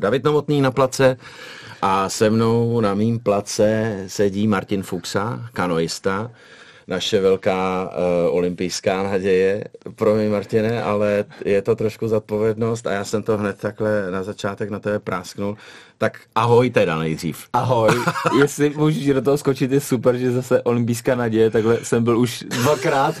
David Novotný na place a se mnou na mým place sedí Martin Fuxa, kanoista, naše velká uh, olympijská naděje. Pro mě, Martine, ale je to trošku zodpovědnost a já jsem to hned takhle na začátek na tebe prásknul. Tak ahoj teda nejdřív. Ahoj, jestli můžeš do toho skočit, je super, že zase olympijská naděje, takhle jsem byl už dvakrát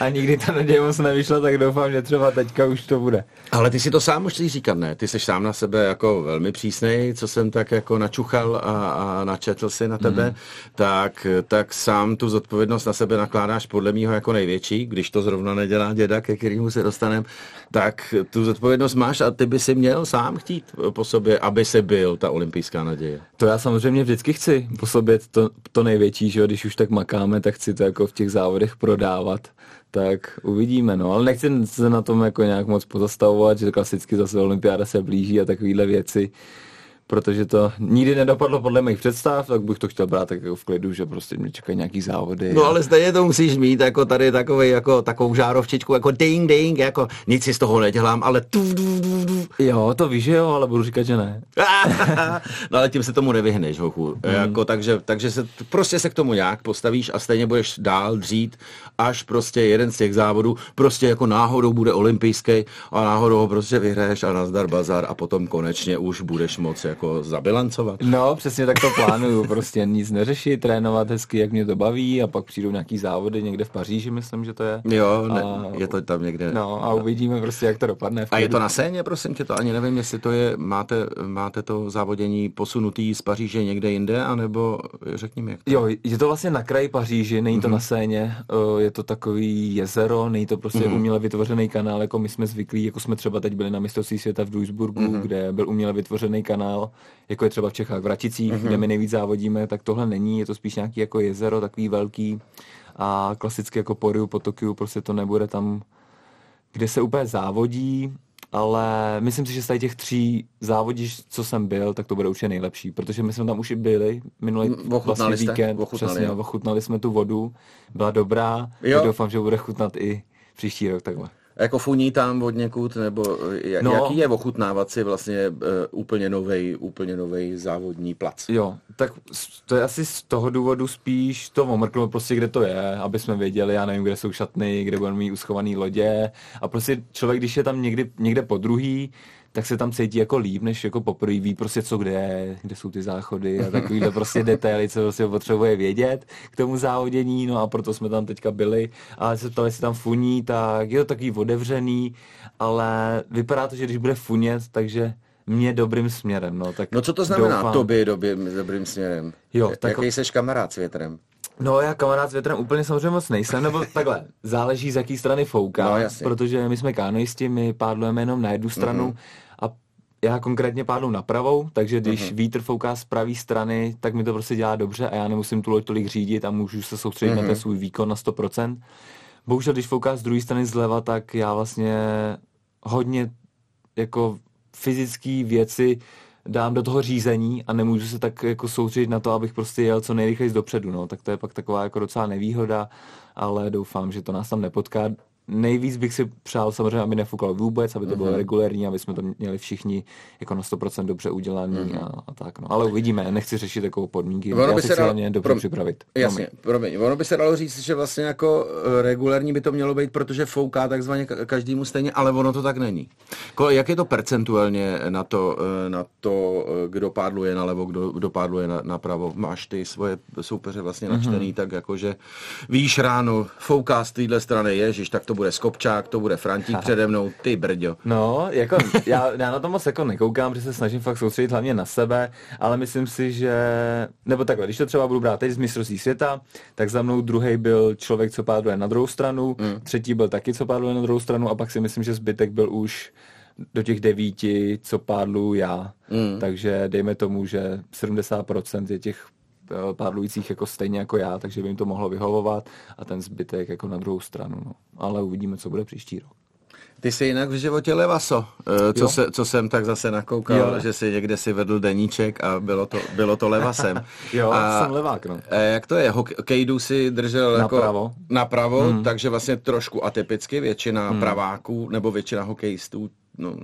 a nikdy ta naděje moc nevyšla, tak doufám, že třeba teďka už to bude. Ale ty si to sám musíš říkat, ne? Ty jsi sám na sebe jako velmi přísnej, co jsem tak jako načuchal a, a načetl si na tebe, mm. tak, tak sám tu zodpovědnost na sebe nakládáš podle mýho jako největší, když to zrovna nedělá děda, ke kterému se dostanem, tak tu zodpovědnost máš a ty by si měl sám chtít po sobě, aby se byl ta olympijská naděje? To já samozřejmě vždycky chci po sobě to, to největší, že když už tak makáme, tak chci to jako v těch závodech prodávat tak uvidíme, no, ale nechci se na tom jako nějak moc pozastavovat, že klasicky zase olympiáda se blíží a takovéhle věci, protože to nikdy nedopadlo podle mých představ, tak bych to chtěl brát tak jako v klidu, že prostě mě čekají nějaký závody. No ale stejně to musíš mít, jako tady takový, jako takovou žárovčičku, jako ding, ding, jako nic si z toho nedělám, ale tu, tu, tu, tu. Jo, to víš, jo, ale budu říkat, že ne. no ale tím se tomu nevyhneš, hochu. Mm. Jako, takže, takže se, prostě se k tomu nějak postavíš a stejně budeš dál dřít, až prostě jeden z těch závodů prostě jako náhodou bude olympijský a náhodou ho prostě vyhraješ a nazdar bazar a potom konečně už budeš moci jako zabilancovat. No, přesně tak to plánuju, prostě nic neřešit, trénovat hezky, jak mě to baví a pak přijdou nějaký závody někde v Paříži, myslím, že to je. Jo, ne, a, je to tam někde. No a uvidíme prostě, jak to dopadne. A je to na scéně, prosím tě, to ani nevím, jestli to je, máte, máte to závodění posunutý z Paříže někde jinde, anebo řekni mi, jak to. Jo, je to vlastně na kraji Paříži, není to mm-hmm. na scéně, je to takový jezero, není to prostě mm-hmm. uměle vytvořený kanál, jako my jsme zvyklí, jako jsme třeba teď byli na mistrovství světa v Duisburgu, mm-hmm. kde byl uměle vytvořený kanál jako je třeba v Čechách v Raticích, mm-hmm. kde my nejvíc závodíme, tak tohle není, je to spíš nějaký jako jezero, takový velký a klasicky jako po Riu, po Tokiu, prostě to nebude tam, kde se úplně závodí, ale myslím si, že z těch tří závodíš, co jsem byl, tak to bude určitě nejlepší, protože my jsme tam už i byli minulý vlastně jste? víkend, ochutnali, přesně, jo. ochutnali jsme tu vodu, byla dobrá, jo. tak doufám, že bude chutnat i příští rok takhle. Jako funí tam od někud, nebo jak, no, jaký je ochutnávat si vlastně uh, úplně novej, úplně novej závodní plac? Jo, tak to je asi z toho důvodu spíš to omrknout prostě, kde to je, aby jsme věděli, já nevím, kde jsou šatny, kde budeme mít uschovaný lodě a prostě člověk, když je tam někdy, někde po druhý, tak se tam cítí jako líp, než jako poprvé ví prostě co kde je, kde jsou ty záchody a takovýhle prostě detaily, co prostě potřebuje vědět k tomu závodění, no a proto jsme tam teďka byli a se ptali, jestli tam funí, tak je to takový otevřený, ale vypadá to, že když bude funět, takže mě dobrým směrem, no. Tak no co to znamená doufám... tobě dobrým, dobrým směrem? Jo, tak... Jaký jsi kamarád s větrem? No já kamarád s větrem úplně samozřejmě moc nejsem, nebo takhle, záleží z jaký strany fouká, no, protože my jsme kánoisti, my pádlujeme jenom na jednu stranu, mm-hmm já konkrétně pádlu na pravou, takže když uh-huh. vítr fouká z pravé strany, tak mi to prostě dělá dobře a já nemusím tu loď tolik řídit a můžu se soustředit uh-huh. na ten mhm. svůj výkon na 100%. Bohužel, když fouká z druhé strany zleva, tak já vlastně hodně jako fyzické věci dám do toho řízení a nemůžu se tak jako soustředit na to, abych prostě jel co nejrychleji dopředu, no. Tak to je pak taková jako docela nevýhoda, ale doufám, že to nás tam nepotká nejvíc bych si přál samozřejmě, aby nefukal vůbec, aby to bylo mm-hmm. regulérní, aby jsme to měli všichni jako na 100% dobře udělaný mm-hmm. a, a, tak. No. Ale uvidíme, nechci řešit takovou podmínky, ono by se dalo, dobře pro, připravit. Jasně, promiň. Ono by se dalo říct, že vlastně jako eh, regulérní by to mělo být, protože fouká takzvaně každému stejně, ale ono to tak není. Jak je to percentuálně na to, eh, na to eh, kdo pádluje nalevo, kdo, kdo pádluje na, napravo? Máš ty svoje soupeře vlastně načtený mm-hmm. tak jako, že víš ráno, fouká z téhle strany, ježiš, tak to bude Skopčák, to bude Frantík přede mnou, ty brďo. No, jako já, já na to moc jako nekoukám, protože se snažím fakt soustředit hlavně na sebe, ale myslím si, že, nebo takhle, když to třeba budu brát teď z mistrovství světa, tak za mnou druhý byl člověk, co pádluje na druhou stranu, mm. třetí byl taky, co pádluje na druhou stranu a pak si myslím, že zbytek byl už do těch devíti, co pádlu já. Mm. Takže dejme tomu, že 70% je těch pádlujících jako stejně jako já, takže by jim to mohlo vyhovovat a ten zbytek jako na druhou stranu. No. Ale uvidíme, co bude příští rok. Ty jsi jinak v životě levaso, eh, co, se, co jsem tak zase nakoukal, jo. že si někde si vedl deníček a bylo to, bylo to levasem. jo, a, jsem levák, no. Eh, jak to je? Hokejdu si držel napravo. jako napravo, hmm. takže vlastně trošku atypicky většina hmm. praváků nebo většina hokejistů no,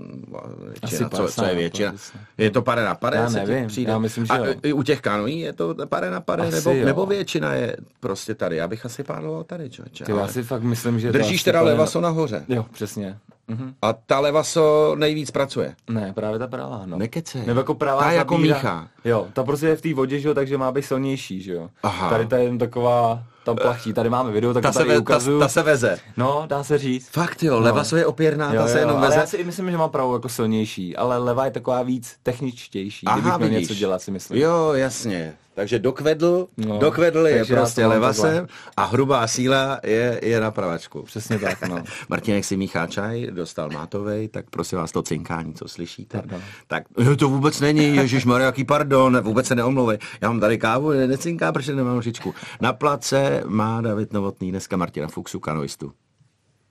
většina, co, co, je většina. Je to pade na pade? Já nevím, přijde? já myslím, že A jo. u těch kanoí je to pade na pade, nebo, nebo většina je prostě tady? Já bych asi pádoval tady, člověče. Ty, já si fakt myslím, že... Držíš teda levaso nahoře. Jo, přesně. Mhm. A ta levaso nejvíc pracuje? Ne, právě ta pravá, no. Nekece. Nebo jako pravá Ta jako míchá. Jo, ta prostě je v té vodě, že jo, takže má být silnější, že jo. Aha. Tady ta je jen taková tam plachtí. Tady máme video, tak ta to tady se ve, ukazuju. Ta, ta, se veze. No, dá se říct. Fakt jo, no. leva je opěrná, jo, ta se jenom veze. Ale já si myslím, že má pravou jako silnější, ale leva je taková víc techničtější, Aha, kdybych měl něco dělat, si myslím. Jo, jasně. Takže dokvedl, no, dokvedl je prostě levasem a hrubá síla je, je na pravačku. Přesně tak, no. Martinek si míchá čaj, dostal mátovej, tak prosím vás to cinkání, co slyšíte. Pardon. Tak to vůbec není, Ježíš Maria, jaký pardon, vůbec se neomlouvej. Já mám tady kávu, necinká, protože nemám lžičku. Na place má David Novotný dneska Martina Fuxu, kanoistu.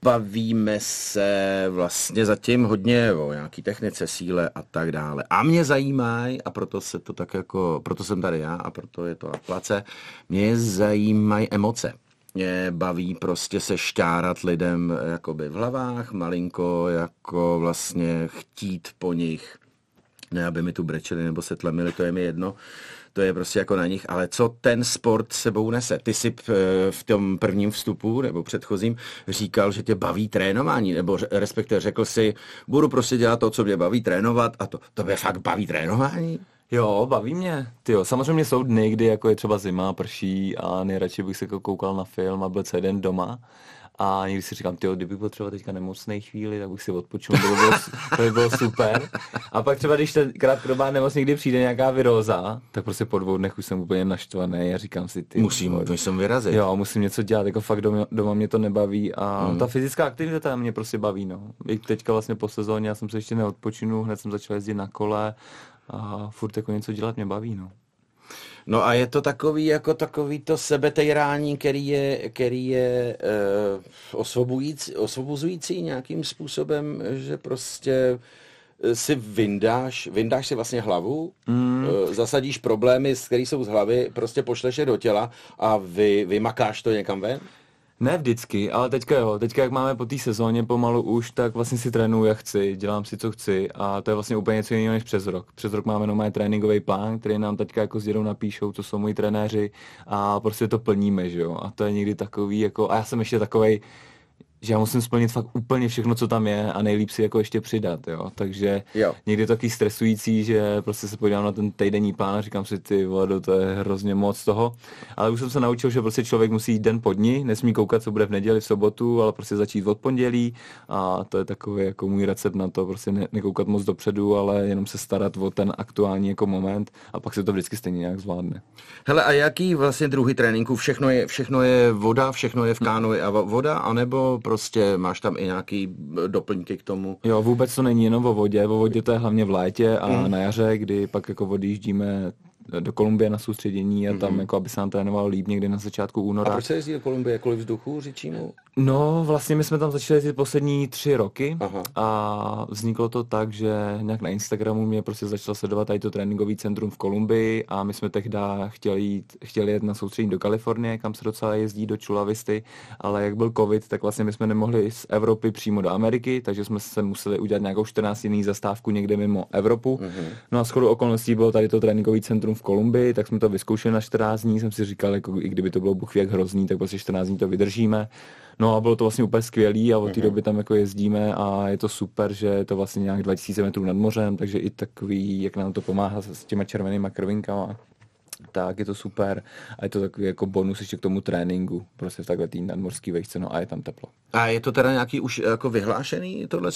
Bavíme se vlastně zatím hodně o nějaký technice, síle a tak dále. A mě zajímají, a proto se to tak jako, proto jsem tady já a proto je to na place, mě zajímají emoce. Mě baví prostě se šťárat lidem jakoby v hlavách, malinko jako vlastně chtít po nich, ne aby mi tu brečeli nebo se tlemili, to je mi jedno, to je prostě jako na nich, ale co ten sport sebou nese? Ty jsi eh, v tom prvním vstupu nebo předchozím říkal, že tě baví trénování, nebo respektive řekl si, budu prostě dělat to, co mě baví trénovat a to, to mě fakt baví trénování? Jo, baví mě. Tyjo, samozřejmě jsou dny, kdy jako je třeba zima, prší a nejradši bych se koukal na film a byl celý den doma. A někdy si říkám, tyjo, kdybych byl třeba teďka nemocný chvíli, tak bych si odpočul, to by bylo, to by bylo super. A pak třeba, když ten krátkodobá nemoc někdy přijde nějaká viróza, tak prostě po dvou dnech už jsem úplně naštvaný a říkám si, ty. Musím, musím vyrazit. Jo, musím něco dělat, jako fakt doma, doma mě to nebaví a mm. ta fyzická aktivita mě prostě baví, no. I teďka vlastně po sezóně, já jsem se ještě neodpočinu, hned jsem začal jezdit na kole a furt jako něco dělat mě baví, no. No a je to takový jako takový to sebetejrání, který je, který je uh, osvobozující nějakým způsobem, že prostě eh, si vyndáš, vyndáš si vlastně hlavu, mm. uh, zasadíš problémy, které jsou z hlavy, prostě pošleš je do těla a vy, vymakáš to někam ven? Ne vždycky, ale teďka jo. Teďka, jak máme po té sezóně pomalu už, tak vlastně si trénuju, jak chci, dělám si, co chci a to je vlastně úplně něco jiného než přes rok. Přes rok máme normálně tréninkový plán, který nám teďka jako s dědou napíšou, to jsou moji trenéři a prostě to plníme, že jo. A to je někdy takový jako, a já jsem ještě takovej, že já musím splnit fakt úplně všechno, co tam je a nejlíp si jako ještě přidat, jo. Takže jo. někdy je to taky stresující, že prostě se podívám na ten týdenní plán a říkám si, ty vole, to je hrozně moc toho. Ale už jsem se naučil, že prostě člověk musí jít den po dní, nesmí koukat, co bude v neděli, v sobotu, ale prostě začít od pondělí a to je takový jako můj recept na to, prostě ne, nekoukat moc dopředu, ale jenom se starat o ten aktuální jako moment a pak se to vždycky stejně nějak zvládne. Hele, a jaký vlastně druhý tréninku? Všechno je, všechno je voda, všechno je v kánu a voda, anebo prostě máš tam i nějaký doplňky k tomu. Jo, vůbec to není jenom o vodě, o vodě to je hlavně v létě a mm. na jaře, kdy pak jako odjíždíme do Kolumbie na soustředění a tam, mm-hmm. jako aby se nám trénoval líp někdy na začátku února. A proč se jezdí do Kolumbie? Kvůli vzduchu řečímu? No, vlastně my jsme tam začali jezdit poslední tři roky Aha. a vzniklo to tak, že nějak na Instagramu mě prostě začalo sledovat tady to tréninkový centrum v Kolumbii a my jsme tehdy chtěli, jít, chtěli jet na soustředění do Kalifornie, kam se docela jezdí do Čulavisty, ale jak byl covid, tak vlastně my jsme nemohli z Evropy přímo do Ameriky, takže jsme se museli udělat nějakou 14 jiný zastávku někde mimo Evropu. Mm-hmm. No a skoro okolností bylo tady to tréninkový centrum v Kolumbii, tak jsme to vyzkoušeli na 14 dní, jsem si říkal, jako i kdyby to bylo buch jak hrozný, tak prostě 14 dní to vydržíme. No a bylo to vlastně úplně skvělý a od té mm-hmm. doby tam jako jezdíme a je to super, že je to vlastně nějak 2000 metrů nad mořem, takže i takový, jak nám to pomáhá s těma červenýma krvinkama tak je to super a je to takový jako bonus ještě k tomu tréninku, prostě v takhle tý nadmorský vejšce, no a je tam teplo. A je to teda nějaký už jako vyhlášený tohle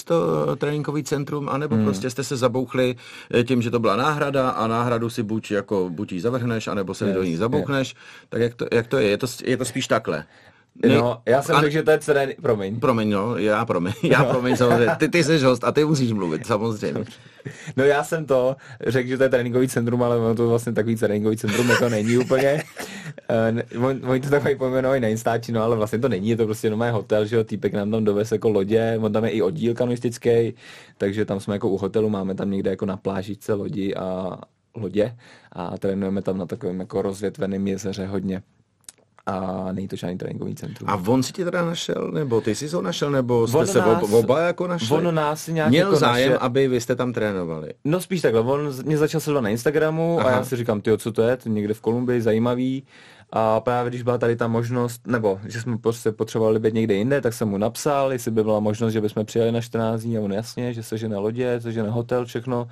tréninkový centrum, anebo hmm. prostě jste se zabouchli eh, tím, že to byla náhrada a náhradu si buď jako buď ji zavrhneš, anebo se yes, do ní zabouchneš, yes. tak jak to, jak to je? Je to, je to spíš takhle? No, já jsem řekl, že to je cené, promiň. Promiň, no, já promiň, já promiň, samozřejmě. Ty, ty jsi host a ty musíš mluvit, samozřejmě. No já jsem to řekl, že to je tréninkový centrum, ale ono to vlastně takový tréninkový centrum jako není úplně. Uh, oni to takový pojmenovaný na Instači, no ale vlastně to není, je to prostě jenom hotel, že jo, týpek nám tam dovez jako lodě, on tam je i oddíl kanoistický, takže tam jsme jako u hotelu, máme tam někde jako na plážičce lodi a lodě a trénujeme tam na takovém jako rozvětveném jezeře hodně a není to žádný tréninkový centrum. A on si tě teda našel, nebo ty jsi ho našel, nebo jste on se nás, oba jako našli? On nás nějak Měl jako zájem, našel. aby vy jste tam trénovali. No spíš takhle, on mě začal sledovat na Instagramu Aha. a já si říkám, ty co to je, to někde v Kolumbii, zajímavý. A právě když byla tady ta možnost, nebo že jsme prostě potřebovali být někde jinde, tak jsem mu napsal, jestli by byla možnost, že bychom přijeli na 14 dní a on jasně, že se žene lodě, se žene hotel, všechno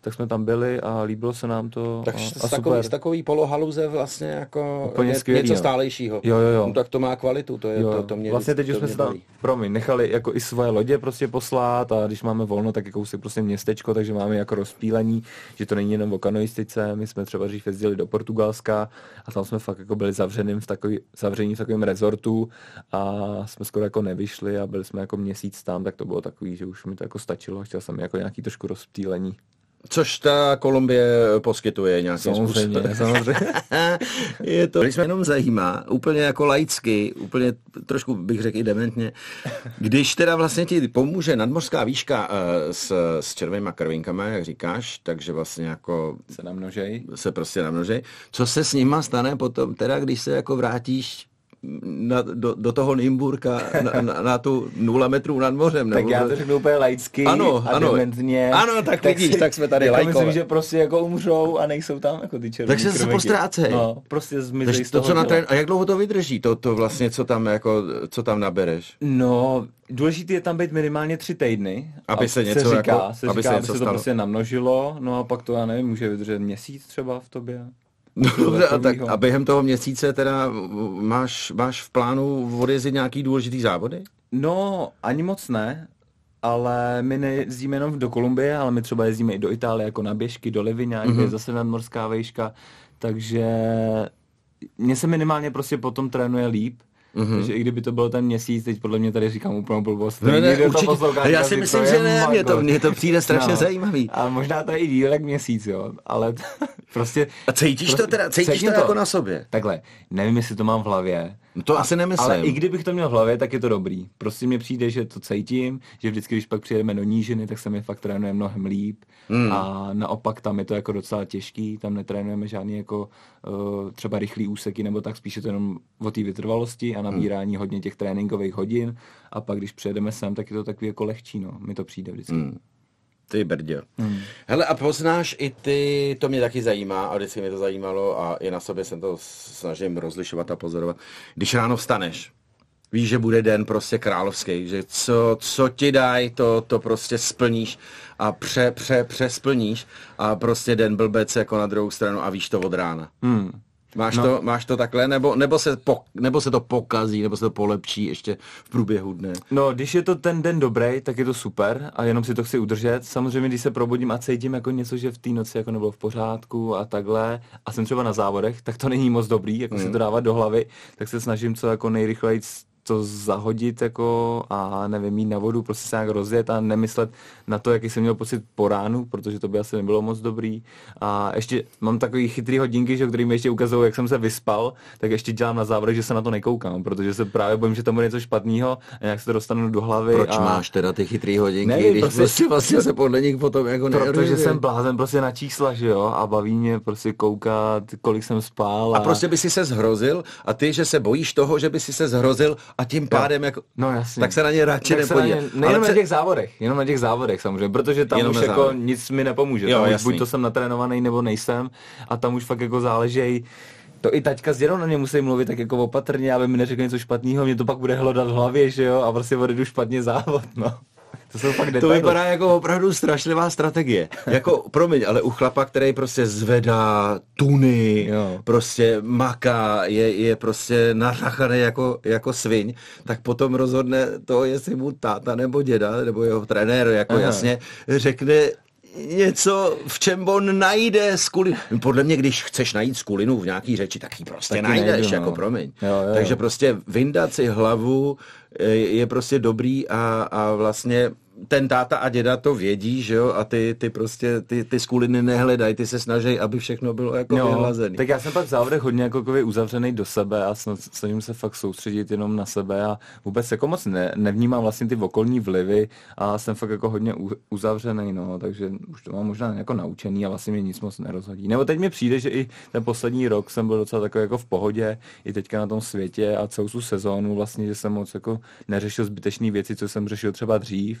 tak jsme tam byli a líbilo se nám to. Tak a, a takový, z takový polohaluze vlastně jako Úplně ně, skvělý, něco jo. stálejšího. Jo, jo, jo. No, tak to má kvalitu, to, je, jo. to, to mě Vlastně teď už jsme se tam, promiň, nechali jako i svoje lodě prostě poslat a když máme volno, tak jako si prostě městečko, takže máme jako rozpílení, že to není jenom o kanoistice, my jsme třeba dřív jezdili do Portugalska a tam jsme fakt jako byli zavřeným v takový, zavření v takovém rezortu a jsme skoro jako nevyšli a byli jsme jako měsíc tam, tak to bylo takový, že už mi to jako stačilo, chtěl jsem jako nějaký trošku rozptýlení. Což ta Kolumbie poskytuje nějakým samozřejmě, způsobem. Samozřejmě. je to, když mě jenom zajímá, úplně jako laicky, úplně trošku bych řekl i dementně, když teda vlastně ti pomůže nadmořská výška uh, s, s červenýma krvinkama, jak říkáš, takže vlastně jako... Se namnožej. Se prostě namnožej. Co se s nima stane potom, teda když se jako vrátíš na, do, do toho Nymburka na, na, na tu nula metrů nad mořem. tak já to řeknu úplně laicky ano, a ano, dementně. Ano, tak, tak vidíš, si, tak jsme tady jako Myslím, že prostě jako umřou a nejsou tam jako ty červený Takže se postrácej. No, prostě zmizej z toho to, co na ten, A jak dlouho to vydrží, to, to vlastně, co tam, jako, co tam nabereš? No, důležité je tam být minimálně tři týdny. Aby se něco, se říká, jako, se aby říká, se, něco aby se to prostě namnožilo, no a pak to, já nevím, může vydržet měsíc třeba v tobě. Dobře, a, tak, a během toho měsíce teda máš, máš v plánu odjezdit nějaký důležitý závody? No, ani moc ne, ale my nejezdíme jenom do Kolumbie, ale my třeba jezdíme i do Itálie, jako na běžky, do Livigna, mm-hmm. kde je zase nadmorská vejška, takže mně se minimálně prostě potom trénuje líp, Mm-hmm. Takže i kdyby to byl ten měsíc, teď podle mě tady říkám úplnou blbost. No, ne, určitě, to já si myslím, že ne, mě to, mě to přijde strašně no. zajímavý. A možná to je i díl jak měsíc, jo, ale prostě... A cítíš prostě, to teda, cítíš to, to jako na sobě? Takhle, nevím, jestli to mám v hlavě, No to asi nemyslím. Ale i kdybych to měl v hlavě, tak je to dobrý. Prostě mně přijde, že to cítím, že vždycky, když pak přijedeme do nížiny, tak se mi fakt trénuje mnohem líp. Mm. A naopak tam je to jako docela těžký, tam netrénujeme žádný jako uh, třeba rychlý úseky, nebo tak spíše to jenom o té vytrvalosti a nabírání mm. hodně těch tréninkových hodin. A pak, když přijedeme sem, tak je to takový jako lehčí, no. Mi to přijde vždycky. Mm. Ty brdě. Hmm. Hele, a poznáš i ty, to mě taky zajímá a vždycky mě to zajímalo a i na sobě jsem to snažím rozlišovat a pozorovat. Když ráno vstaneš, víš, že bude den prostě královský, že co, co ti dají, to, to prostě splníš a pře, pře, přesplníš a prostě den blbec jako na druhou stranu a víš to od rána. Hmm. Máš, no. to, máš to takhle, nebo, nebo, se po, nebo se to pokazí, nebo se to polepší ještě v průběhu dne? No, když je to ten den dobrý, tak je to super a jenom si to chci udržet. Samozřejmě, když se probudím a cítím jako něco, že v té noci jako nebylo v pořádku a takhle a jsem třeba na závodech, tak to není moc dobrý, jako mm. si to dávat do hlavy, tak se snažím co jako nejrychleji to zahodit jako a nevím, mít na vodu, prostě se nějak rozjet a nemyslet na to, jaký jsem měl pocit po ránu, protože to by asi nebylo moc dobrý. A ještě mám takový chytrý hodinky, že, který mi ještě ukazují, jak jsem se vyspal, tak ještě dělám na závodech, že se na to nekoukám, protože se právě bojím, že tam bude něco špatného a nějak se to dostanu do hlavy. Proč a... máš teda ty chytrý hodinky, Nevím, když prostě, prostě vlastně se podle nich potom jako Protože jsem blázen prostě na čísla, že jo, a baví mě prostě koukat, kolik jsem spal. A, a prostě by si se zhrozil a ty, že se bojíš toho, že by si se zhrozil a tím pádem jako, no, jasně. tak se na ně radši nepodívá. Nejenom na těch závodech, jenom na těch závodech samozřejmě, protože tam jenom už jako nic mi nepomůže. Jo, tam už buď to jsem natrénovaný nebo nejsem a tam už fakt jako záleží to i taťka s dědou na ně musí mluvit tak jako opatrně, aby mi neřekl něco špatného, mě to pak bude hlodat v hlavě, že jo, a prostě odjedu špatně závod, no. To jsou fakt To vypadá jako opravdu strašlivá strategie. Jako, promiň, ale u chlapa, který prostě zvedá tuny, jo. prostě maká, je, je prostě nařachaný jako, jako sviň, tak potom rozhodne to, jestli mu táta nebo děda, nebo jeho trenér, jako Aha. jasně řekne, něco, v čem on najde skulinu. Podle mě, když chceš najít skulinu v nějaký řeči, tak ji prostě Taky najdeš, najdu, jako no. promiň. Jo, jo, Takže prostě vyndat si hlavu je prostě dobrý a, a vlastně ten táta a děda to vědí, že jo, a ty, ty prostě, ty, ty skuliny nehledají, ty se snaží, aby všechno bylo jako no, vyhlazený. Tak já jsem pak v závodech hodně jako uzavřený do sebe a snažím se fakt soustředit jenom na sebe a vůbec jako moc ne, nevnímám vlastně ty okolní vlivy a jsem fakt jako hodně uzavřený, no, takže už to mám možná jako naučený a vlastně mě nic moc nerozhodí. Nebo teď mi přijde, že i ten poslední rok jsem byl docela takový jako v pohodě, i teďka na tom světě a celou tu sezónu vlastně, že jsem moc jako neřešil zbytečné věci, co jsem řešil třeba dřív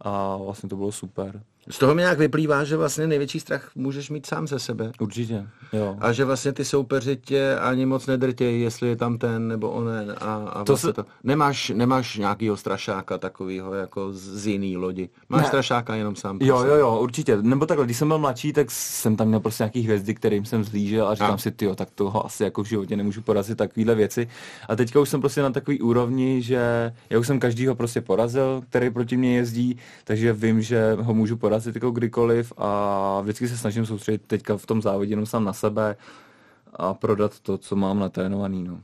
a vlastně to bylo super. Z toho mi nějak vyplývá, že vlastně největší strach můžeš mít sám ze sebe. Určitě, jo. A že vlastně ty soupeři tě ani moc nedrtějí, jestli je tam ten nebo onen. A, a to vlastně se... to... Nemáš, nemáš nějakýho strašáka takového jako z jiný lodi. Máš ne. strašáka jenom sám. Jo, jo, jo, určitě. Nebo takhle, když jsem byl mladší, tak jsem tam měl prostě nějaký hvězdy, kterým jsem zlížel a říkám a. si, ty tak toho asi jako v životě nemůžu porazit takovéhle věci. A teďka už jsem prostě na takový úrovni, že já už jsem každýho prostě porazil, který proti mě jezdí, takže vím, že ho můžu porazit jako kdykoliv a vždycky se snažím soustředit teďka v tom závodě jenom sám na sebe a prodat to, co mám natrénovaný. No.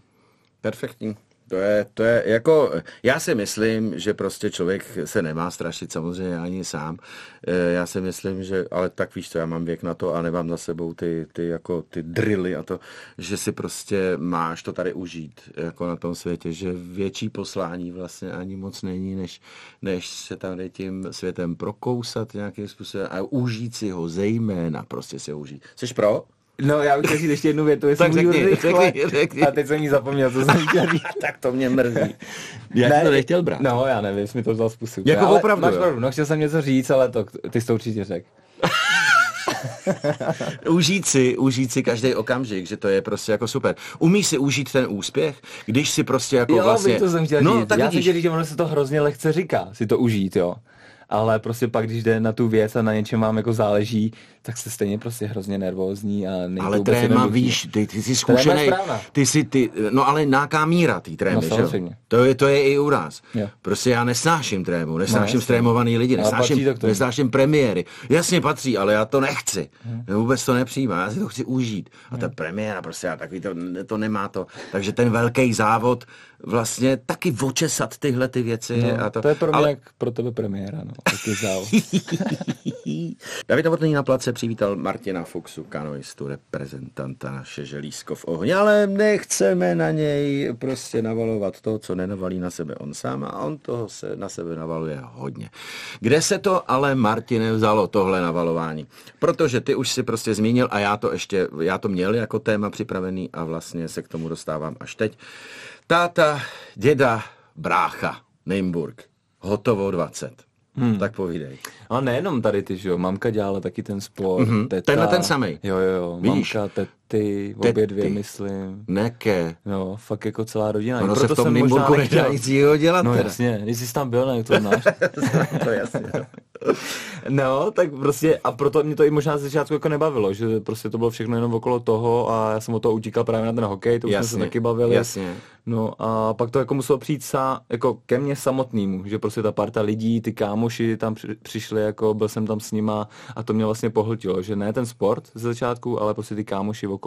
Perfektní. To je, to je jako, já si myslím, že prostě člověk se nemá strašit samozřejmě ani sám. Eh, já si myslím, že, ale tak víš co, já mám věk na to a nemám za sebou ty, ty jako ty drily a to, že si prostě máš to tady užít jako na tom světě, že větší poslání vlastně ani moc není, než, než se tady tím světem prokousat nějakým způsobem a užít si ho zejména, prostě si ho užít. Jsi pro? No, já bych chtěl říct ještě jednu větu, jestli tak řekni, rychle. Řekni, řekni. A teď jsem jí zapomněl, co jsem chtěl říct. tak to mě mrzí. Já ne, to nechtěl brát. No, já nevím, jsi mi to vzal způsob. Jako ale opravdu, máš pravdu, no chtěl jsem něco říct, ale to, ty jsi to určitě řekl. užít si, užít si každý okamžik, že to je prostě jako super. Umí si užít ten úspěch, když si prostě jako jo, vlastně... to jsem chtěl no, říct. Tak já vidíš. si říct, že ono se to hrozně lehce říká, si to užít, jo ale prostě pak, když jde na tu věc a na něčem vám jako záleží, tak jste stejně prostě hrozně nervózní a Ale tréma, víš, ty, ty jsi zkušený, ty jsi ty, no ale náká míra té trémy, no, že? To je, to je i u nás. Jo. Prostě já nesnáším trému, nesnáším no, strémovaný lidi, nesnáším, nesnáším premiéry. Jasně patří, ale já to nechci. Hmm. Vůbec to nepřijímá, já si to chci užít. A ta premiéra, prostě já takový to, to nemá to. Takže ten velký závod, vlastně taky očesat tyhle ty věci. No, a to, to je pro mě ale... jak pro tebe premiéra, no, taky závod. David Novotný na place přivítal Martina Fuxu, kanoistu, reprezentanta naše želízko v ohni, ale nechceme na něj prostě navalovat to, co nenavalí na sebe on sám a on toho se na sebe navaluje hodně. Kde se to ale Martine vzalo, tohle navalování? Protože ty už si prostě zmínil a já to ještě, já to měl jako téma připravený a vlastně se k tomu dostávám až teď. Táta, děda, brácha, Neimburg, hotovo 20. Hmm. Tak povídej. A nejenom tady ty, že jo, mamka dělala taky ten sport. Mm-hmm. Teta, Tenhle ten samý. Jo, jo, jo, Víš? mamka, tety, obě dvě, myslím. Neke. No, fakt jako celá rodina. Ono se v tom Nymburku nedá nic jiného dělat. No teda. jasně, když jsi tam byl, ne, to znáš. to jasně. no, tak prostě, a proto mě to i možná ze začátku jako nebavilo, že prostě to bylo všechno jenom okolo toho a já jsem o toho utíkal právě na ten hokej, to už jasně, jsme se taky bavili. Jasně. No a pak to jako muselo přijít sa, jako ke mně samotnému, že prostě ta parta lidí, ty kámoši tam při, přišli, jako byl jsem tam s nima a to mě vlastně pohltilo, že ne ten sport ze začátku, ale prostě ty kámoši okolo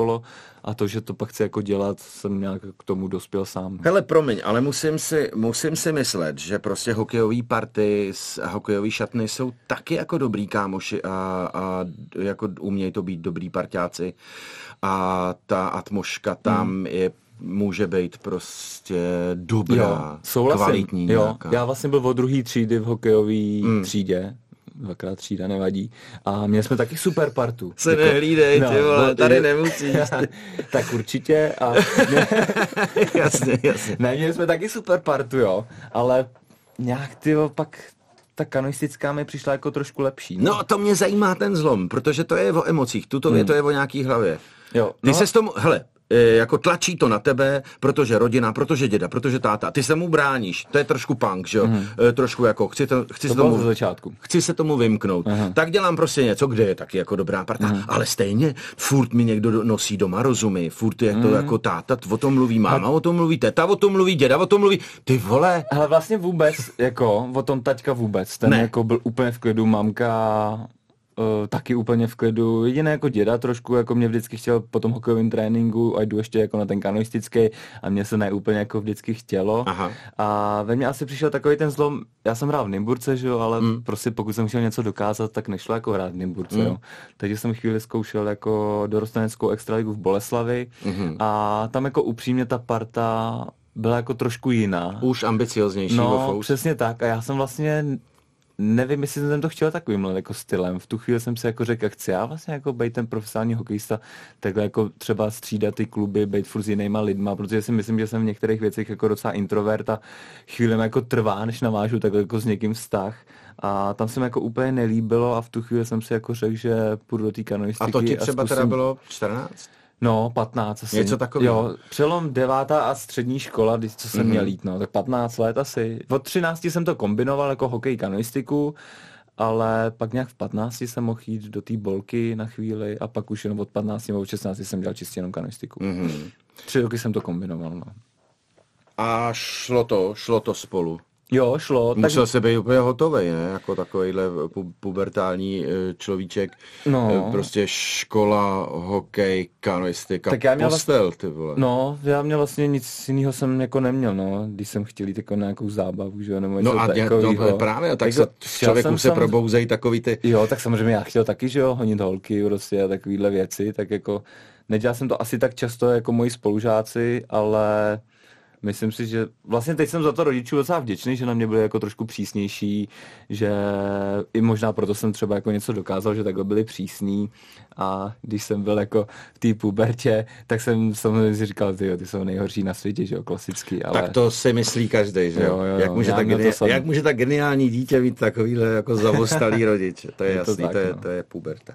a to, že to pak chci jako dělat, jsem nějak k tomu dospěl sám. Hele, promiň, ale musím si, musím si myslet, že prostě hokejový party, hokejový šatny jsou taky jako dobrý kámoši a, a jako umějí to být dobrý parťáci a ta atmoška tam hmm. je může být prostě dobrá, jo, kvalitní. Jo, já vlastně byl od druhé třídy v hokejové hmm. třídě, dvakrát třída nevadí. A měli jsme taky super partu. Se jako, nehlídej, no, ty vole, no, tady je, nemusíš. tak určitě. A, jasně, jasně. Ne, měli jsme taky super partu, jo, ale nějak ty pak ta kanoistická mi přišla jako trošku lepší. No, no to mě zajímá ten zlom, protože to je o emocích, tuto hmm. je to je o nějaký hlavě. Jo, Ty no. se s tomu, hele, jako tlačí to na tebe, protože rodina, protože děda, protože táta. Ty se mu bráníš, to je trošku punk, že jo? Mm. E, trošku jako, chci, to, chci, to se tomu, začátku. chci se tomu vymknout. Aha. Tak dělám prostě něco, kde je taky jako dobrá parta, Aha. ale stejně furt mi někdo nosí doma rozumy, furt je to mm. jako táta, o tom mluví máma, o tom mluví teta, o tom mluví děda, o tom mluví, ty vole. Ale vlastně vůbec, jako, o tom taťka vůbec, ten ne. jako byl úplně v klidu, mamka uh, taky úplně v klidu. Jediné jako děda trošku, jako mě vždycky chtěl po tom hokejovém tréninku a jdu ještě jako na ten kanoistický a mě se ne úplně jako vždycky chtělo. Aha. A ve mně asi přišel takový ten zlom, já jsem hrál v Nymburce, že jo, ale mm. prostě pokud jsem chtěl něco dokázat, tak nešlo jako hrát v Nymburce, mm. jo. Takže jsem chvíli zkoušel jako dorosteneckou extraligu v Boleslavi mm-hmm. a tam jako upřímně ta parta byla jako trošku jiná. Už ambicioznější. No, přesně tak. A já jsem vlastně nevím, jestli jsem to chtěl takovým jako stylem. V tu chvíli jsem si jako řekl, chci já vlastně jako být ten profesionální hokejista, takhle jako třeba střídat ty kluby, být furt s jinýma lidma, protože si myslím, že jsem v některých věcech jako docela introvert a chvíli jako trvá, než navážu takhle jako s někým vztah. A tam se mi jako úplně nelíbilo a v tu chvíli jsem si jako řekl, že půjdu do té kanoistiky. A to ti třeba a zkusím... teda bylo 14? No, 15 asi. Něco takového. Jo, přelom devátá a střední škola, když co jsem mm-hmm. měl jít, no, tak 15 let asi. Od 13 jsem to kombinoval jako hokej kanoistiku, ale pak nějak v 15 jsem mohl jít do té bolky na chvíli a pak už jenom od 15 nebo od 16 jsem dělal čistě jenom kanoistiku. Mm-hmm. Tři roky jsem to kombinoval, no. A šlo to, šlo to spolu? Jo, šlo. Musel tak... se být úplně hotový, ne? Jako takovýhle pu- pubertální eh, človíček. No. Eh, prostě škola, hokej, kanoistika, tak já měl postel, vlastně... ty vole. No, já měl vlastně nic jiného jsem jako neměl, no. Když jsem chtěl jít jako nějakou zábavu, že jo, nebo No a já, no, právě, tak, tak se v člověku se probouzejí takový ty... Jo, tak samozřejmě já chtěl taky, že jo, honit holky prostě a takovýhle věci, tak jako nedělal jsem to asi tak často jako moji spolužáci, ale myslím si, že vlastně teď jsem za to rodičů docela vděčný, že na mě byli jako trošku přísnější, že i možná proto jsem třeba jako něco dokázal, že takhle byli přísní a když jsem byl jako v té pubertě, tak jsem samozřejmě si říkal, ty, ty jsou nejhorší na světě, že jo, klasický, ale... Tak to si myslí každý, že jo, jo, jak, může tak geni- jak může tak geniální dítě mít takovýhle jako zavostalý rodič, to je, je jasný, to, tak, to, je, no. to je puberta.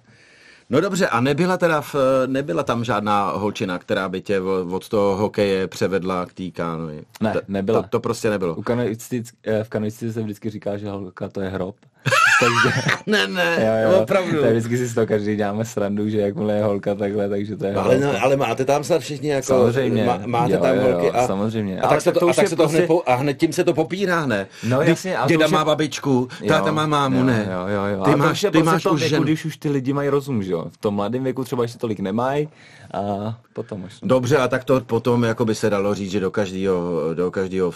No dobře, a nebyla teda v, nebyla tam žádná holčina, která by tě od toho hokeje převedla k té kánoji? Ne, nebyla. To, to prostě nebylo. U v kanoistice se vždycky říká, že holka to je hrob. takže... ne, ne, jo, jo, opravdu. Tak vždycky si z toho každý děláme srandu, že jakmile je holka takhle, takže to je ale, no, ale máte tam snad všichni jako... Samozřejmě. Má, máte jo, tam jo, holky a... Samozřejmě. A, tak se to, to, a tak se to prostě... hned, po, a hned tím se to popírá, ne? No jasně. A Děda má babičku, táta má mámu, ne? Jo, jo, jo. Ty máš, ty máš už žen... když už ty lidi mají rozum, že jo? V tom mladém věku třeba ještě tolik nemají a potom už. Dobře, a tak to potom jako by se dalo říct, že do každého, do každého,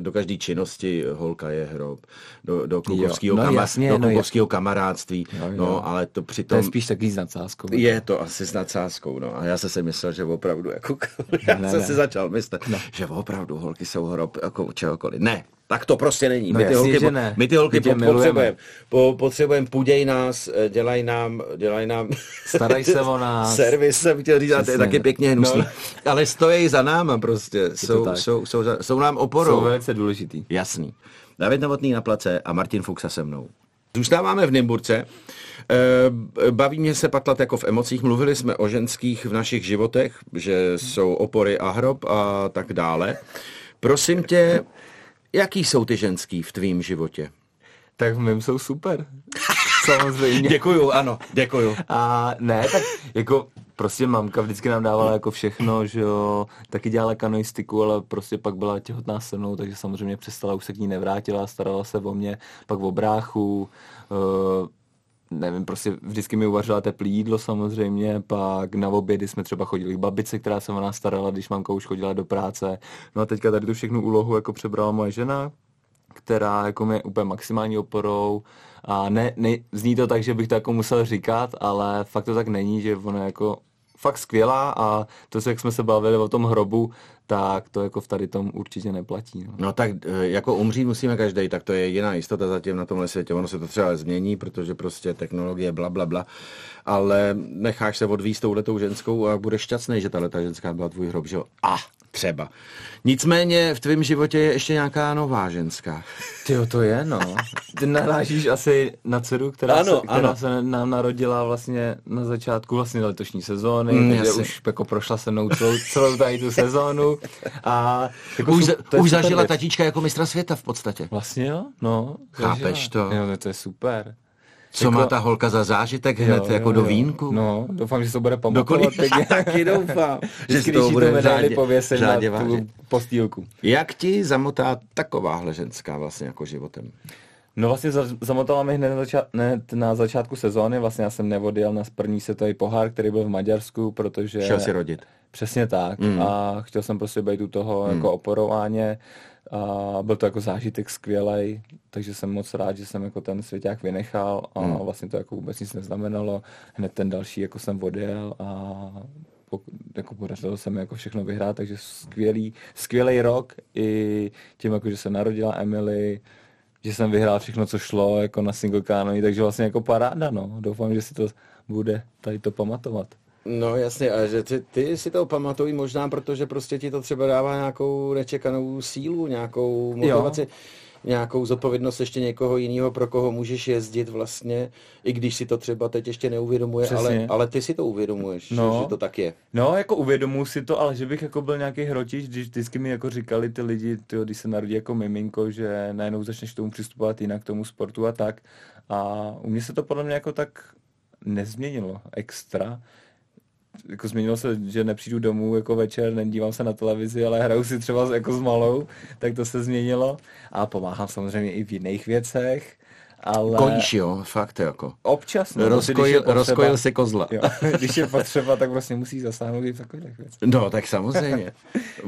do každé činnosti holka je hrob. Do, do klukovského no, kama, do klukovského kamarádství. Jo, jo. No, ale to přitom... To je spíš taky s nadsázkou. Je to asi s nadsázkou, no. A já jsem si myslel, že opravdu, jako, já ne, jsem ne. si začal myslet, no. že opravdu holky jsou hrob jako čehokoliv. Ne, tak to prostě není. No my, ty jasný, holky, ne. my ty holky po, potřebujeme. Po, potřebujeme, puděj nás, eh, dělaj nám, dělaj nám... Staraj se o nás. Servis jsem chtěl říct, to je taky pěkně hnusný. No. Ale stojí za náma prostě. Jsou, jsou, jsou, jsou, nám oporou. Jsou velice důležitý. Jasný. David Novotný na place a Martin Fuxa se mnou. Zůstáváme v Nymburce. Eh, baví mě se patlat jako v emocích. Mluvili jsme o ženských v našich životech, že jsou opory a hrob a tak dále. Prosím tě, jaký jsou ty ženský v tvým životě? Tak v mém jsou super. Samozřejmě. děkuju, ano, děkuju. A ne, tak jako prostě mamka vždycky nám dávala jako všechno, že jo, taky dělala kanoistiku, ale prostě pak byla těhotná se mnou, takže samozřejmě přestala, už se k ní nevrátila, starala se o mě, pak o bráchu, uh, nevím, prostě vždycky mi uvařila teplý jídlo samozřejmě, pak na obědy jsme třeba chodili k babice, která se o nás starala, když mamka už chodila do práce. No a teďka tady tu všechnu úlohu jako přebrala moje žena, která jako mě úplně maximální oporou a ne, ne, zní to tak, že bych to jako musel říkat, ale fakt to tak není, že ona jako fakt skvělá a to, jak jsme se bavili o tom hrobu, tak to jako v tady tom určitě neplatí. No. no tak e, jako umřít musíme každý, tak to je jiná jistota zatím na tomhle světě. Ono se to třeba změní, protože prostě technologie bla, bla, bla. Ale necháš se odvíst touhletou ženskou a budeš šťastný, že tahle ženská byla tvůj hrob, že jo? A třeba. Nicméně v tvém životě je ještě nějaká nová ženská. Ty to je, no. Ty narážíš asi na dceru, která, ano, se, která ano. se nám narodila vlastně na začátku vlastně letošní sezóny, mm, takže jasný. už jako prošla se mnou celou, celou tady tu sezónu. A jako už, to už zažila věc. tatíčka jako mistra světa v podstatě. Vlastně jo, no. Chápeš zažila. to? Jo, to je super. Co jako, má ta holka za zážitek hned jo, jako jo, do vínku? No, doufám, že se to bude pamatovat. Dokonce, já taky doufám. že si to bude řádě, pověsit řádě na tu postýlku. Jak ti zamotá takováhle ženská vlastně jako životem? No vlastně zamotala mi hned na, zača- hned na začátku sezóny, vlastně já jsem nevodil na první světový pohár, který byl v Maďarsku, protože... Šel si rodit. Přesně tak mm. a chtěl jsem prostě být u toho mm. jako oporováně a byl to jako zážitek skvělý, takže jsem moc rád, že jsem jako ten svěťák vynechal a mm. vlastně to jako vůbec nic neznamenalo. Hned ten další jako jsem odjel a jako podařilo se mi jako všechno vyhrát, takže skvělý, skvělý rok i tím, jako, že se narodila Emily, že jsem vyhrál všechno, co šlo jako na single canoe, takže vlastně jako paráda, no. Doufám, že si to bude tady to pamatovat. No jasně, a že ty, ty si to pamatují možná, protože prostě ti to třeba dává nějakou nečekanou sílu, nějakou motivaci. Jo nějakou zodpovědnost ještě někoho jiného, pro koho můžeš jezdit vlastně, i když si to třeba teď ještě neuvědomuje, ale, ale ty si to uvědomuješ, no. že, že to tak je. No, jako uvědomuji si to, ale že bych jako byl nějaký hrotič, když vždycky mi jako říkali ty lidi, tyjo, když se narodí jako miminko, že najednou začneš k tomu přistupovat jinak k tomu sportu a tak. A u mě se to podle mě jako tak nezměnilo extra jako změnilo se, že nepřijdu domů jako večer, nedívám se na televizi, ale hraju si třeba jako s malou, tak to se změnilo. A pomáhám samozřejmě i v jiných věcech ale... Kojíš jo, fakt jako. Občas. No, rozkojil, potřeba, rozkojil si kozla. Jo, když je potřeba, tak vlastně musí zasáhnout i v takových věcech. No, tak samozřejmě.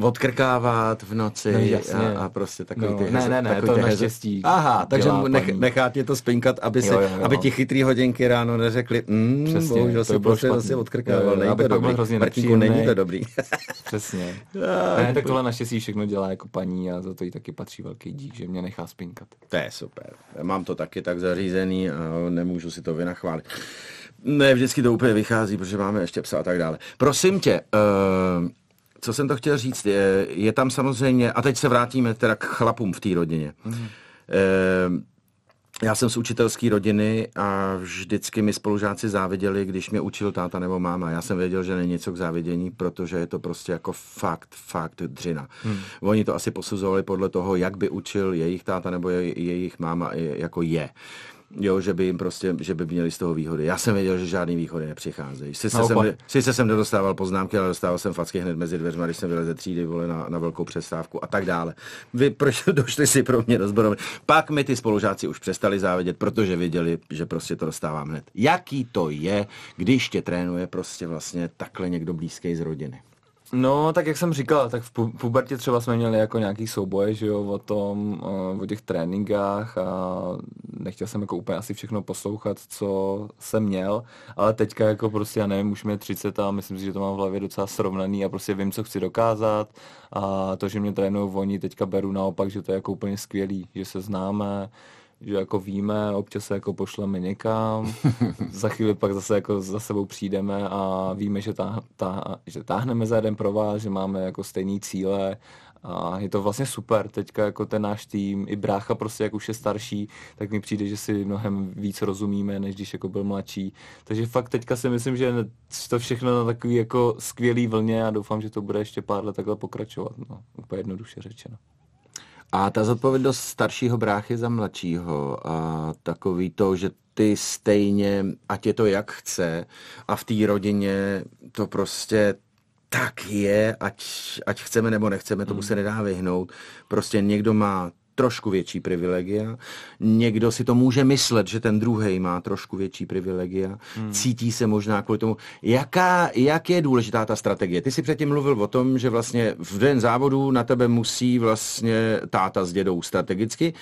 Odkrkávat v noci no, a, a, prostě takový no, ty Ne, ne, ne, to naštěstí. Aha, takže nech, nechat je to spinkat, aby, se, jo, jo, jo. aby ti chytrý hodinky ráno neřekli, mm, Přesně, bohužel si prostě zase odkrkával, není to dobrý. Martinku, není to dobrý. Přesně. Ne, tak tohle naštěstí všechno dělá jako paní a za to jí taky patří velký dík, že mě nechá spinkat. To je super. Mám to taky tak zařízený a nemůžu si to vynachválit. Ne, vždycky to úplně vychází, protože máme ještě psa a tak dále. Prosím tě, uh, co jsem to chtěl říct, je, je tam samozřejmě, a teď se vrátíme teda k chlapům v té rodině. Mm. Uh, já jsem z učitelské rodiny a vždycky mi spolužáci záviděli, když mě učil táta nebo máma. Já jsem věděl, že není něco k závidění, protože je to prostě jako fakt, fakt dřina. Hmm. Oni to asi posuzovali podle toho, jak by učil jejich táta nebo jejich máma jako je jo, že by jim prostě, že by měli z toho výhody. Já jsem věděl, že žádný výhody nepřicházejí. Sice, jsem, sice jsem nedostával poznámky, ale dostával jsem facky hned mezi dveřma, když jsem vylez ze třídy vole, na, na velkou přestávku a tak dále. Vy proč došli si pro mě do? Pak mi ty spolužáci už přestali závidět, protože věděli, že prostě to dostávám hned. Jaký to je, když tě trénuje prostě vlastně takhle někdo blízký z rodiny? No, tak jak jsem říkal, tak v pubertě třeba jsme měli jako nějaký souboje, že jo, o tom, o těch tréninkách a nechtěl jsem jako úplně asi všechno poslouchat, co jsem měl, ale teďka jako prostě, já nevím, už mě 30 a myslím si, že to mám v hlavě docela srovnaný a prostě vím, co chci dokázat a to, že mě trénují oni, teďka beru naopak, že to je jako úplně skvělý, že se známe, že jako víme, občas se jako pošleme někam, za chvíli pak zase jako za sebou přijdeme a víme, že, tá, tá, že táhneme za jeden pro vás, že máme jako stejný cíle a je to vlastně super. Teďka jako ten náš tým, i brácha prostě, jak už je starší, tak mi přijde, že si mnohem víc rozumíme, než když jako byl mladší. Takže fakt teďka si myslím, že to všechno na takový jako skvělý vlně a doufám, že to bude ještě pár let takhle pokračovat. No, úplně jednoduše řečeno. A ta zodpovědnost staršího bráchy za mladšího a takový to, že ty stejně, ať je to jak chce a v té rodině to prostě tak je, ať, ať chceme nebo nechceme, tomu se nedá vyhnout. Prostě někdo má trošku větší privilegia. Někdo si to může myslet, že ten druhý má trošku větší privilegia. Hmm. Cítí se možná kvůli tomu. Jaká, jak je důležitá ta strategie? Ty si předtím mluvil o tom, že vlastně v den závodu na tebe musí vlastně táta s dědou strategicky.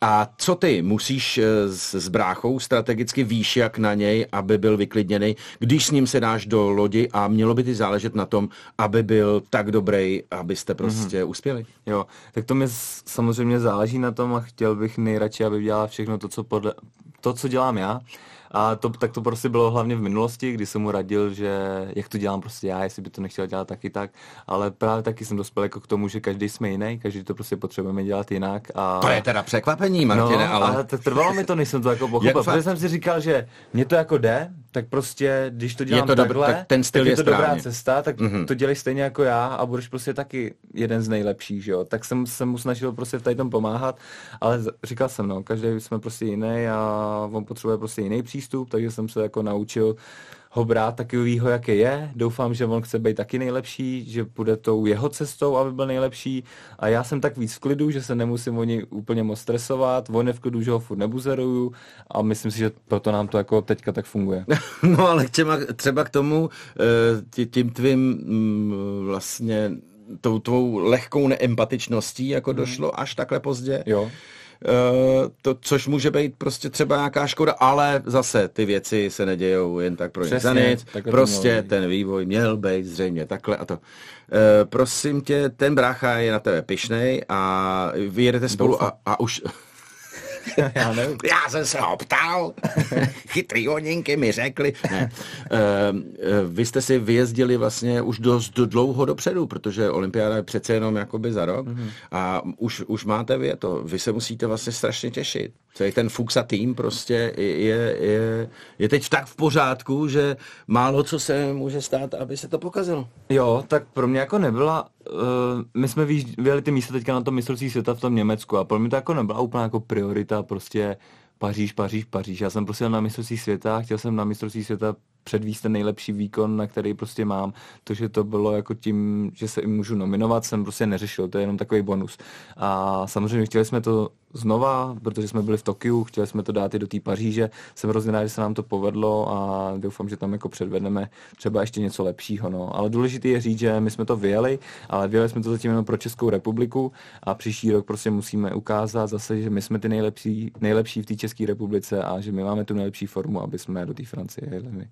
A co ty? Musíš eh, s, s bráchou strategicky víš, jak na něj, aby byl vyklidněný, když s ním se dáš do lodi a mělo by ti záležet na tom, aby byl tak dobrý, abyste prostě mm-hmm. uspěli. Jo, tak to mi samozřejmě záleží na tom a chtěl bych nejradši, aby dělala všechno to, co, podle, to, co dělám já. A to, tak to prostě bylo hlavně v minulosti, kdy jsem mu radil, že jak to dělám prostě já, jestli by to nechtěl dělat taky tak, ale právě taky jsem dospěl jako k tomu, že každý jsme jiný, každý to prostě potřebujeme dělat jinak. A... To je teda překvapení, Martine, no, ale... ale trvalo mi to, než jsem to jako pochopil, protože jsem si říkal, že mě to jako jde, tak prostě, když to dělám je to takhle, tak ten styl tak je, je to správně. dobrá cesta, tak mm-hmm. to dělej stejně jako já a budeš prostě taky jeden z nejlepších, že jo. Tak jsem se mu snažil prostě v tady tom pomáhat, ale říkal jsem, no, každý jsme prostě jiný a on potřebuje prostě jiný přístup, takže jsem se jako naučil ho brát takovýho, jaký je. Doufám, že on chce být taky nejlepší, že bude tou jeho cestou, aby byl nejlepší. A já jsem tak víc v klidu, že se nemusím o něj úplně moc stresovat. On je v klidu, že ho furt nebuzeruju a myslím si, že proto nám to jako teďka tak funguje. no ale třeba, třeba k tomu eh, tím tvým mm, vlastně tou tvou lehkou neempatičností jako hmm. došlo až takhle pozdě. Jo. Uh, to, což může být prostě třeba nějaká škoda, ale zase ty věci se nedějou jen tak pro Přesně, nic. Prostě ten vývoj měl být zřejmě takhle a to. Uh, prosím tě, ten brácha je na tebe pišnej a vy jedete spolu a, a už... Já nevím. Já jsem se ho ptal. Chytrý hodinky mi řekli. Ne. Uh, vy jste si vyjezdili vlastně už dost dlouho dopředu, protože olympiáda je přece jenom jakoby za rok mm-hmm. a už, už máte vy to. Vy se musíte vlastně strašně těšit. Celý ten Fuxa tým prostě je, je, je teď tak v pořádku, že málo co se může stát, aby se to pokazilo. Jo, tak pro mě jako nebyla uh, my jsme vyjeli ty místa teďka na tom mistrovství světa v tom Německu a pro mě to jako nebyla úplná jako priorita, prostě Paříž, Paříž, Paříž. Já jsem prostě na mistrovství světa, chtěl jsem na mistrovství světa předvíst ten nejlepší výkon, na který prostě mám. To, že to bylo jako tím, že se i můžu nominovat, jsem prostě neřešil, to je jenom takový bonus. A samozřejmě chtěli jsme to znova, protože jsme byli v Tokiu, chtěli jsme to dát i do té Paříže. Jsem hrozně rád, že se nám to povedlo a doufám, že tam jako předvedeme třeba ještě něco lepšího. No. Ale důležité je říct, že my jsme to vyjeli, ale vyjeli jsme to zatím jenom pro Českou republiku a příští rok prostě musíme ukázat zase, že my jsme ty nejlepší, nejlepší v té České republice a že my máme tu nejlepší formu, aby jsme do té Francie jeli.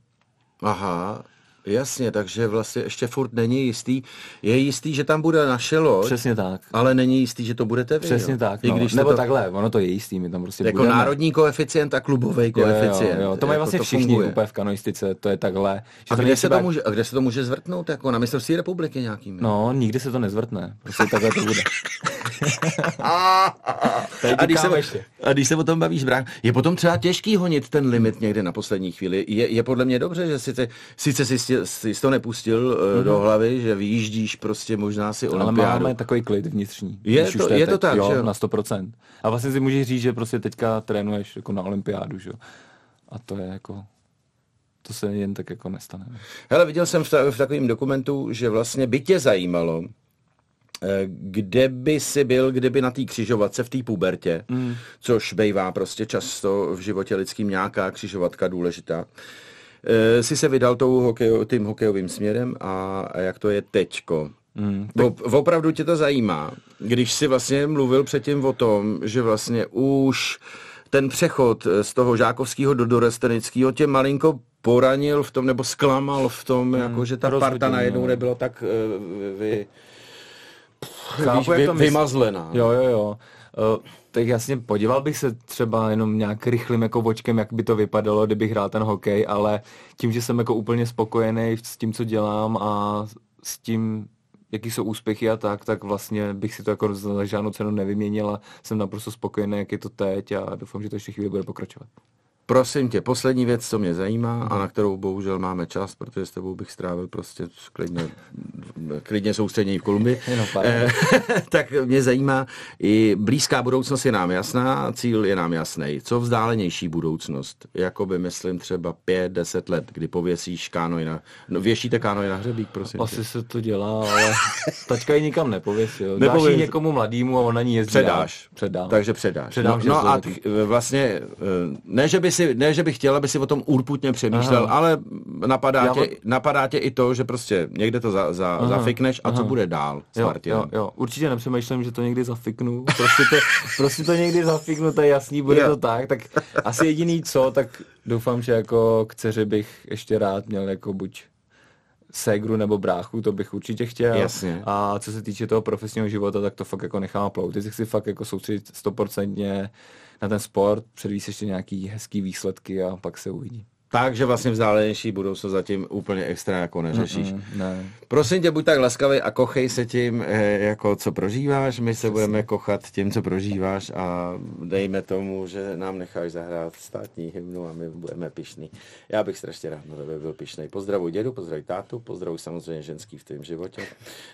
Aha, Jasně, takže vlastně ještě furt není jistý. Je jistý, že tam bude naše loď. Přesně tak. Ale není jistý, že to budete vy. Přesně jo? tak. No. I když Nebo to... takhle, ono to je jistý, my tam prostě Jako budeme. národní koeficient a klubový koeficient. Jo, jo, jo. To mají jako vlastně to všichni funguje. úplně v kanoistice, to je takhle. Že a, to kde se to může, a kde se to může zvrtnout? Jako na mistrovství republiky nějakým? No, nikdy se to nezvrtne. Prostě takhle to bude. a, a, když se, a když se o tom bavíš, brák, je potom třeba těžký honit ten limit někde na poslední chvíli. Je, je podle mě dobře, že sice, sice si, si to nepustil mm-hmm. do hlavy, že vyjíždíš prostě možná si olympiádu. Ale máme takový klid vnitřní. Je, to, je, je to tak, jo, že? na 100%. A vlastně si můžeš říct, že prostě teďka trénuješ jako na olympiádu, že? A to je jako to se jen tak jako nestane. Hele, viděl jsem v, ta, v takovém dokumentu, že vlastně by tě zajímalo, kde by si byl, kdyby na té křižovatce v té pubertě, mm. což bývá prostě často v životě lidským nějaká křižovatka důležitá, Eh, si se vydal tou hokej, tím hokejovým směrem a, a jak to je teďko? Hmm, tak... Opravdu tě to zajímá, když si vlastně mluvil předtím o tom, že vlastně už ten přechod z toho žákovského do dorestenického tě malinko poranil v tom, nebo zklamal v tom, hmm, jako, že ta rozhodně, parta najednou no. nebyla tak uh, vy, Chápu, vy, vy, vymazlená. Jo, jo, jo. Uh, tak jasně podíval bych se třeba jenom nějak rychlým jako vočkem, jak by to vypadalo, kdybych hrál ten hokej, ale tím, že jsem jako úplně spokojený s tím, co dělám a s tím, jaký jsou úspěchy a tak, tak vlastně bych si to jako za žádnou cenu nevyměnil a jsem naprosto spokojený, jak je to teď a doufám, že to ještě chvíli bude pokračovat. Prosím tě, poslední věc, co mě zajímá a na kterou bohužel máme čas, protože s tebou bych strávil prostě klidně, klidně soustředění v Kolumbii, eh, tak mě zajímá, i blízká budoucnost je nám jasná, cíl je nám jasný. Co vzdálenější budoucnost? Jakoby myslím třeba pět, deset let, kdy pověsíš kánoj na... No, věšíte kánoj na hřebík, prosím Asi tě. se to dělá, ale tačka ji nikam nepověsil. Dáš ji někomu mladýmu a ona ní jezdí. Předáš. Předám. Takže předáš. Předám, no, no a t- vlastně, eh, ne, že by si, ne, že bych chtěl, aby si o tom urputně přemýšlel, Aha. ale napadá tě, napadá tě i to, že prostě někde to za, za, zafikneš a Aha. co bude dál s jo, jo, jo, určitě nepřemýšlím, že to někdy zafiknu, prostě to, prostě to někdy zafiknu, to je jasný, bude jo. to tak, tak asi jediný co, tak doufám, že jako k dceři bych ještě rád měl jako buď ségru nebo bráchu, to bych určitě chtěl. Jasně. A co se týče toho profesního života, tak to fakt jako nechám plout. Teď si fakt jako soustředit stoprocentně na ten sport, předvíš ještě nějaký hezký výsledky a pak se uvidí. Takže vlastně vzdálenější budoucnost zatím úplně extra jako neřešíš. Mm, mm, ne. Prosím tě, buď tak laskavý a kochej se tím, eh, jako co prožíváš. My se Přesně. budeme kochat tím, co prožíváš a dejme tomu, že nám necháš zahrát státní hymnu a my budeme pišný. Já bych strašně rád na tebe byl pišný. Pozdravuj dědu, pozdravuj tátu, pozdravuj samozřejmě ženský v tvém životě.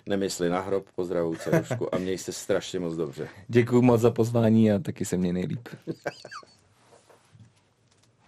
Nemysli na hrob, pozdravuj cerušku a měj se strašně moc dobře. Děkuji moc za pozvání a taky se mě nejlíp.